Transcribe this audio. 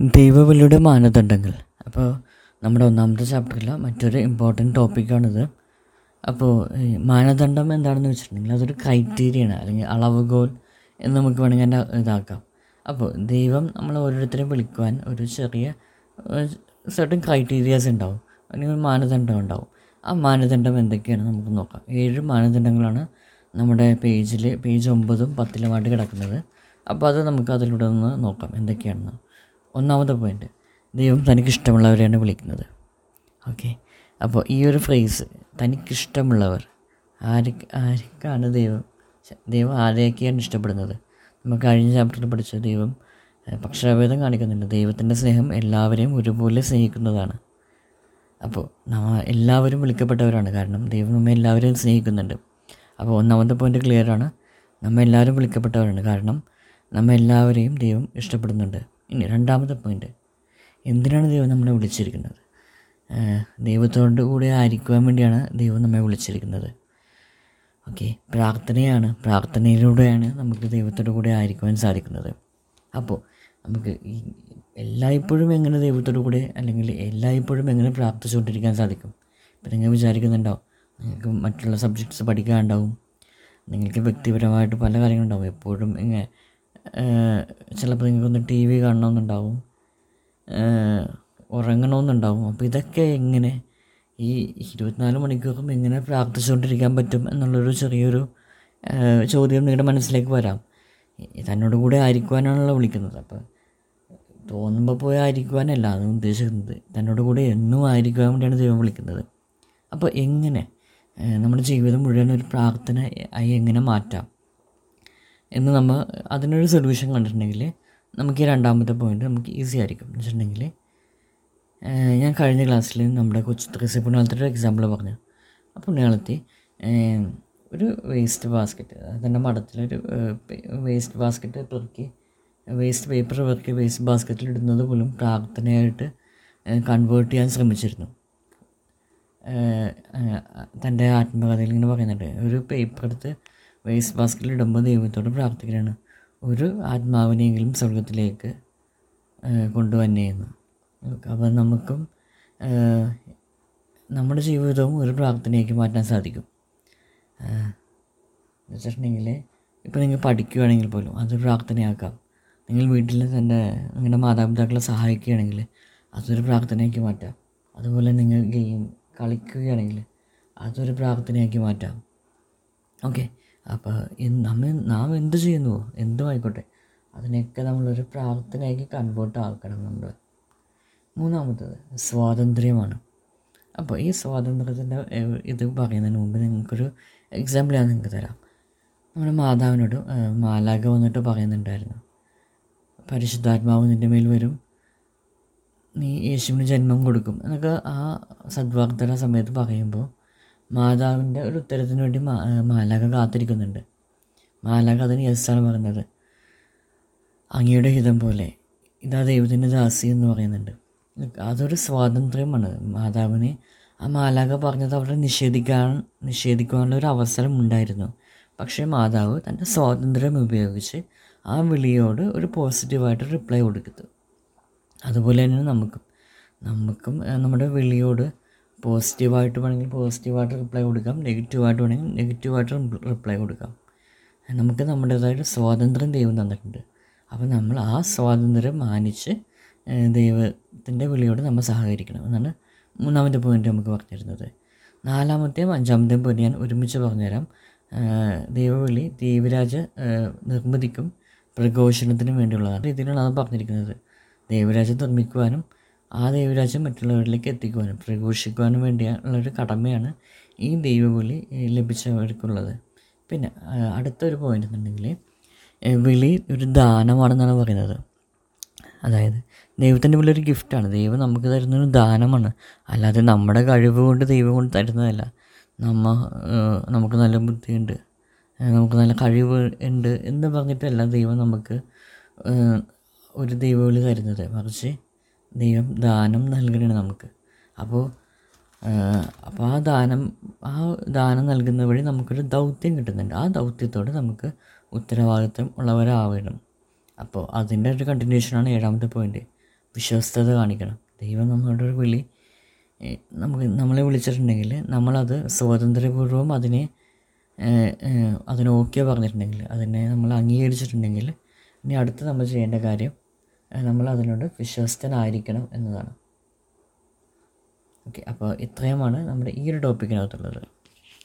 ദൈവവിളിയുടെ മാനദണ്ഡങ്ങൾ. അപ്പോൾ നമ്മുടെ ഒന്നാമത്തെ ചാപ്റ്ററിലെ മറ്റൊരു ഇമ്പോർട്ടന്റ് ടോപ്പിക്കാണിത് അപ്പോൾ മാനദണ്ഡം എന്താണെന്ന് വെച്ചിട്ടുണ്ടെങ്കിൽ അതൊരു ക്രൈറ്റീരിയാണ് അല്ലെങ്കിൽ അളവുകോൽ എന്ന് നമുക്ക് വേണമെങ്കിൽ എന്റെ ഇതാക്കാം. അപ്പോൾ ദൈവം നമ്മൾ ഓരോരുത്തരെയും വിളിക്കുവാൻ ഒരു ചെറിയ സർട്ടൻ ക്രൈറ്റീരിയാസ് ഉണ്ടാവും. അല്ലെങ്കിൽ ഒരു മാനദണ്ഡം ഉണ്ടാവും. ആ മാനദണ്ഡം എന്തൊക്കെയാണ് നമുക്ക് നോക്കാം. ഏഴ് മാനദണ്ഡങ്ങളാണ് നമ്മുടെ പേജിൽ പേജ് ഒമ്പതും പത്തിലുമായിട്ട് കിടക്കുന്നത്. അപ്പോൾ അത് നമുക്ക് അതിലൂടെ ഒന്ന് നോക്കാം. എന്തൊക്കെയാണെന്ന്. ഒന്നാമത്തെ പോയിന്റ് ദൈവം തനിക്കിഷ്ടമുള്ളവരെയാണ് വിളിക്കുന്നത്. ഓക്കെ അപ്പോൾ ഈ ഒരു ഫ്രേസ് തനിക്കിഷ്ടമുള്ളവർ ആര് ആർക്കാണ് ദൈവം? ദൈവം ആരെയൊക്കെയാണ് ഇഷ്ടപ്പെടുന്നത്? നമ്മൾ കഴിഞ്ഞ ചാപ്റ്ററിൽ പഠിച്ച ദൈവം പക്ഷാഭേദം കാണിക്കുന്നുണ്ട്. ദൈവത്തിന്റെ സ്നേഹം എല്ലാവരെയും ഒരുപോലെ സ്നേഹിക്കുന്നതാണ്. അപ്പോൾ നമ്മ എല്ലാവരും വിളിക്കപ്പെട്ടവരാണ്. കാരണം ദൈവം നമ്മെ എല്ലാവരെയും സ്നേഹിക്കുന്നുണ്ട്. അപ്പോൾ ഒന്നാമത്തെ പോയിന്റ് ക്ലിയറാണ് ആണ്. നമ്മ എല്ലാവരും വിളിക്കപ്പെട്ടവരാണ്. കാരണം നമ്മ എല്ലാവരെയും ദൈവം ഇഷ്ടപ്പെടുന്നുണ്ട്. ഇനി രണ്ടാമത്തെ പോയിന്റ് എന്തിനാണ് ദൈവം നമ്മളെ വിളിച്ചിരിക്കുന്നത്? ദൈവത്തോട് കൂടെ ആയിരിക്കുവാൻ വേണ്ടിയാണ് ദൈവം നമ്മെ വിളിച്ചിരിക്കുന്നത്. ഓക്കെ പ്രാർത്ഥനയാണ്. പ്രാർത്ഥനയിലൂടെയാണ് നമുക്ക് ദൈവത്തോടു കൂടെ ആയിരിക്കുവാൻ സാധിക്കുന്നത്. അപ്പോൾ നമുക്ക് ഈ എല്ലായ്പ്പോഴും എങ്ങനെ ദൈവത്തോടു കൂടെ അല്ലെങ്കിൽ എല്ലായ്പ്പോഴും എങ്ങനെ പ്രാർത്ഥിച്ചുകൊണ്ടിരിക്കാൻ സാധിക്കും? ഇപ്പം നിങ്ങൾ വിചാരിക്കുന്നുണ്ടാവും നിങ്ങൾക്ക് മറ്റുള്ള സബ്ജക്ട്സ് പഠിക്കാനുണ്ടാവും. നിങ്ങൾക്ക് വ്യക്തിപരമായിട്ട് പല കാര്യങ്ങളുണ്ടാവും. എപ്പോഴും ഇങ്ങനെ ചിലപ്പോൾ നിങ്ങൾക്കൊന്ന് ടി വി കാണണമെന്നുണ്ടാവും. ഉറങ്ങണമെന്നുണ്ടാവും. അപ്പോൾ ഇതൊക്കെ എങ്ങനെ? ഈ ഇരുപത്തിനാല് മണിക്കൂറും എങ്ങനെ പ്രാർത്ഥിച്ചുകൊണ്ടിരിക്കാൻ പറ്റും എന്നുള്ളൊരു ചെറിയൊരു ചോദ്യം നിങ്ങളുടെ മനസ്സിലേക്ക് വരാം. തന്നോട് കൂടെ ആയിരിക്കുവാനാണല്ലോ വിളിക്കുന്നത്. അപ്പോൾ തോന്നുമ്പോൾ പോയി ആയിരിക്കുവാനല്ല അത് ഉദ്ദേശിക്കുന്നത്. തന്നോട് കൂടെ എന്നും ആയിരിക്കുവാൻ വേണ്ടിയാണ് ദൈവം വിളിക്കുന്നത്. അപ്പോൾ എങ്ങനെ? നമ്മുടെ ജീവിതം മുഴുവൻ ഒരു പ്രാർത്ഥന ആയി എങ്ങനെ മാറ്റാം? എന്ന് നമ്മൾ അതിനൊരു സൊല്യൂഷൻ കണ്ടിട്ടുണ്ടെങ്കിൽ നമുക്ക് ഈ രണ്ടാമത്തെ പോയിന്റ് നമുക്ക് ഈസി ആയിരിക്കും. എന്ന് വെച്ചിട്ടുണ്ടെങ്കിൽ ഞാൻ കഴിഞ്ഞ ക്ലാസ്സിൽ നമ്മുടെ കൊച്ചു പുണ്യാളത്തിന്റെ ഒരു എക്സാമ്പിൾ പറഞ്ഞു. ആ പുണ്യാളത്തി ഒരു വേസ്റ്റ് ബാസ്ക്കറ്റ് അതിന്റെ മഠത്തിലൊരു വേസ്റ്റ് ബാസ്ക്കറ്റ് പെറുക്കി വേസ്റ്റ് പേപ്പർ പെറുക്കി വേസ്റ്റ് ബാസ്ക്കറ്റിൽ ഇടുന്നത് പോലും പ്രാർത്ഥനയായിട്ട് കൺവേർട്ട് ചെയ്യാൻ ശ്രമിച്ചിരുന്നു. തന്റെ ആത്മകഥയിൽ ഇങ്ങനെ പറയുന്നുണ്ട്. ഒരു പേപ്പർ എടുത്ത് വേസ്റ്റ് ഭാസ്കറിൽ ഇടുമ്പോൾ ദൈവത്തോട് പ്രാർത്ഥിക്കുകയാണ് ഒരു ആത്മാവിനെയെങ്കിലും സ്വർഗത്തിലേക്ക് കൊണ്ടുവന്നേന്ന് അപ്പം നമുക്കും നമ്മുടെ ജീവിതവും ഒരു പ്രാർത്ഥനയ്ക്ക് മാറ്റാൻ സാധിക്കും. വെച്ചിട്ടുണ്ടെങ്കിൽ ഇപ്പോൾ നിങ്ങൾ പഠിക്കുകയാണെങ്കിൽ പോലും അതൊരു പ്രാർത്ഥനയാക്കാം. നിങ്ങൾ വീട്ടിൽ തന്നെ നിങ്ങളുടെ മാതാപിതാക്കളെ സഹായിക്കുകയാണെങ്കിൽ അതൊരു പ്രാർത്ഥനയാക്കി മാറ്റാം. അതുപോലെ നിങ്ങൾ ഗെയിം കളിക്കുകയാണെങ്കിൽ അതൊരു പ്രാർത്ഥനയാക്കി മാറ്റാം. ഓക്കെ? അപ്പോൾ നമ്മൾ നാം എന്ത് ചെയ്യുന്നു? എന്തുമായിക്കോട്ടെ അതിനെയൊക്കെ നമ്മളൊരു പ്രാർത്ഥനയാക്കി കൺവേർട്ട് ആക്കണം നമ്മൾ മൂന്നാമത്തത് സ്വാതന്ത്ര്യമാണ്. അപ്പോൾ ഈ സ്വാതന്ത്ര്യത്തിന്റെ ഇത് പറയുന്നതിന് മുമ്പ് നിങ്ങൾക്കൊരു എക്സാമ്പിൾ ഞാൻ നിങ്ങൾക്ക് തരാം. നമ്മുടെ മാതാവിനോട് മാലാഖ വന്നിട്ട് പറയുന്നുണ്ടായിരുന്നു. പരിശുദ്ധാത്മാവ് നിന്റെ മേൽ വരും. നീ യേശുവിന് ജന്മം കൊടുക്കും എന്നൊക്കെ ആ സദ്വാർത്തര സമയത്ത് പറയുമ്പോൾ മാതാവിന്റെ ഒരു ഉത്തരത്തിന് വേണ്ടി മാലാഖ കാത്തിരിക്കുന്നുണ്ട്. മാലാഖ അതിന് യെസ്സാണ് പറയുന്നത് അങ്ങയുടെ ഹിതം പോലെ ഇതാ ദൈവത്തിന്റെ ദാസി എന്ന് പറയുന്നുണ്ട്. അതൊരു സ്വാതന്ത്ര്യമാണ്. മാതാവിനെ ആ മാലാഖ പറഞ്ഞത് അവിടെ നിഷേധിക്കാൻ നിഷേധിക്കാനുള്ള ഒരു അവസരം ഉണ്ടായിരുന്നു. പക്ഷേ മാതാവ് തന്റെ സ്വാതന്ത്ര്യം ഉപയോഗിച്ച് ആ വിളിയോട് ഒരു പോസിറ്റീവായിട്ട് റിപ്ലൈ കൊടുക്കുന്നു. അതുപോലെ തന്നെ നമുക്കും നമുക്കും നമ്മുടെ വിളിയോട് പോസിറ്റീവായിട്ട് വേണമെങ്കിൽ പോസിറ്റീവായിട്ട് റിപ്ലൈ കൊടുക്കാം. നെഗറ്റീവായിട്ട് വേണമെങ്കിൽ നെഗറ്റീവായിട്ട് റിപ്ലൈ കൊടുക്കാം. നമുക്ക് നമ്മുടേതായിട്ട് സ്വാതന്ത്ര്യം ദൈവം തന്നിട്ടുണ്ട്. അപ്പോൾ നമ്മൾ ആ സ്വാതന്ത്ര്യം മാനിച്ച് ദൈവത്തിന്റെ വിളിയോട് നമ്മൾ സഹകരിക്കണം എന്നാണ് മൂന്നാമത്തെ പോയിന്റ് നമുക്ക് പറഞ്ഞു തരുന്നത് നാലാമത്തെയും അഞ്ചാമത്തെയും പോയിന്റ് ഞാൻ ഒരുമിച്ച് പറഞ്ഞുതരാം. ദൈവവിളി ദൈവരാജ നിർമ്മിതിക്കും പ്രഘോഷണത്തിനും വേണ്ടിയുള്ളതാണ്. ഇതിനാണ് അത് പറഞ്ഞിരിക്കുന്നത്. ദൈവരാജ നിർമ്മിക്കുവാനും ആ ദൈവരാജ്യം മറ്റുള്ളവരിലേക്ക് എത്തിക്കുവാനും പ്രഘോഷിക്കുവാനും വേണ്ടിയുള്ളൊരു കടമയാണ് ഈ ദൈവവിളി ലഭിച്ചവർക്കുള്ളത്. പിന്നെ അടുത്തൊരു പോയിന്റ് എന്നുണ്ടെങ്കിൽ വിളി ഒരു ദാനമാണെന്നാണ് പറയുന്നത്. അതായത് ദൈവത്തിന്റെ ഒരു ഗിഫ്റ്റാണ് ദൈവം നമുക്ക് തരുന്നൊരു ദാനമാണ്. അല്ലാതെ നമ്മുടെ കഴിവ് കൊണ്ട് ദൈവം കൊണ്ട് തരുന്നതല്ല. നമ്മ നമുക്ക് നല്ല ബുദ്ധിയുണ്ട് നമുക്ക് നല്ല കഴിവ് ഉണ്ട് എന്ന് പറഞ്ഞിട്ടല്ല ദൈവം നമുക്ക് ഒരു ദൈവവിളി തരുന്നത്. മറിച്ച് ദൈവം ദാനം നൽകണേ നമുക്ക്. അപ്പോൾ അപ്പോൾ ആ ദാനം ആ ദാനം നൽകുന്ന വഴി നമുക്കൊരു ദൗത്യം കിട്ടുന്നുണ്ട്. ആ ദൗത്യത്തോട് നമുക്ക് ഉത്തരവാദിത്വം ഉള്ളവരാവണം. അപ്പോൾ അതിന്റെ ഒരു കണ്ടിന്യൂഷനാണ് ഏഴാമത്തെ പോയിന്റ് വിശ്വസ്തത കാണിക്കണം. ദൈവം നമ്മളുടെ ഒരു വിളി നമുക്ക് നമ്മളെ വിളിച്ചിട്ടുണ്ടെങ്കിൽ നമ്മളത് സ്വാതന്ത്ര്യപൂർവം അതിനെ അതിന് പറഞ്ഞിട്ടുണ്ടെങ്കിൽ അതിനെ നമ്മൾ അംഗീകരിച്ചിട്ടുണ്ടെങ്കിൽ ഇനി അടുത്ത് നമ്മൾ ചെയ്യേണ്ട കാര്യം നമ്മൾ അതിനോട് വിശ്വസ്തനായിരിക്കണം എന്നതാണ്. ഓക്കെ അപ്പോൾ ഇത്രയുമാണ് നമ്മുടെ ഈ ഒരു ടോപ്പിക്കിനകത്തുള്ളത്.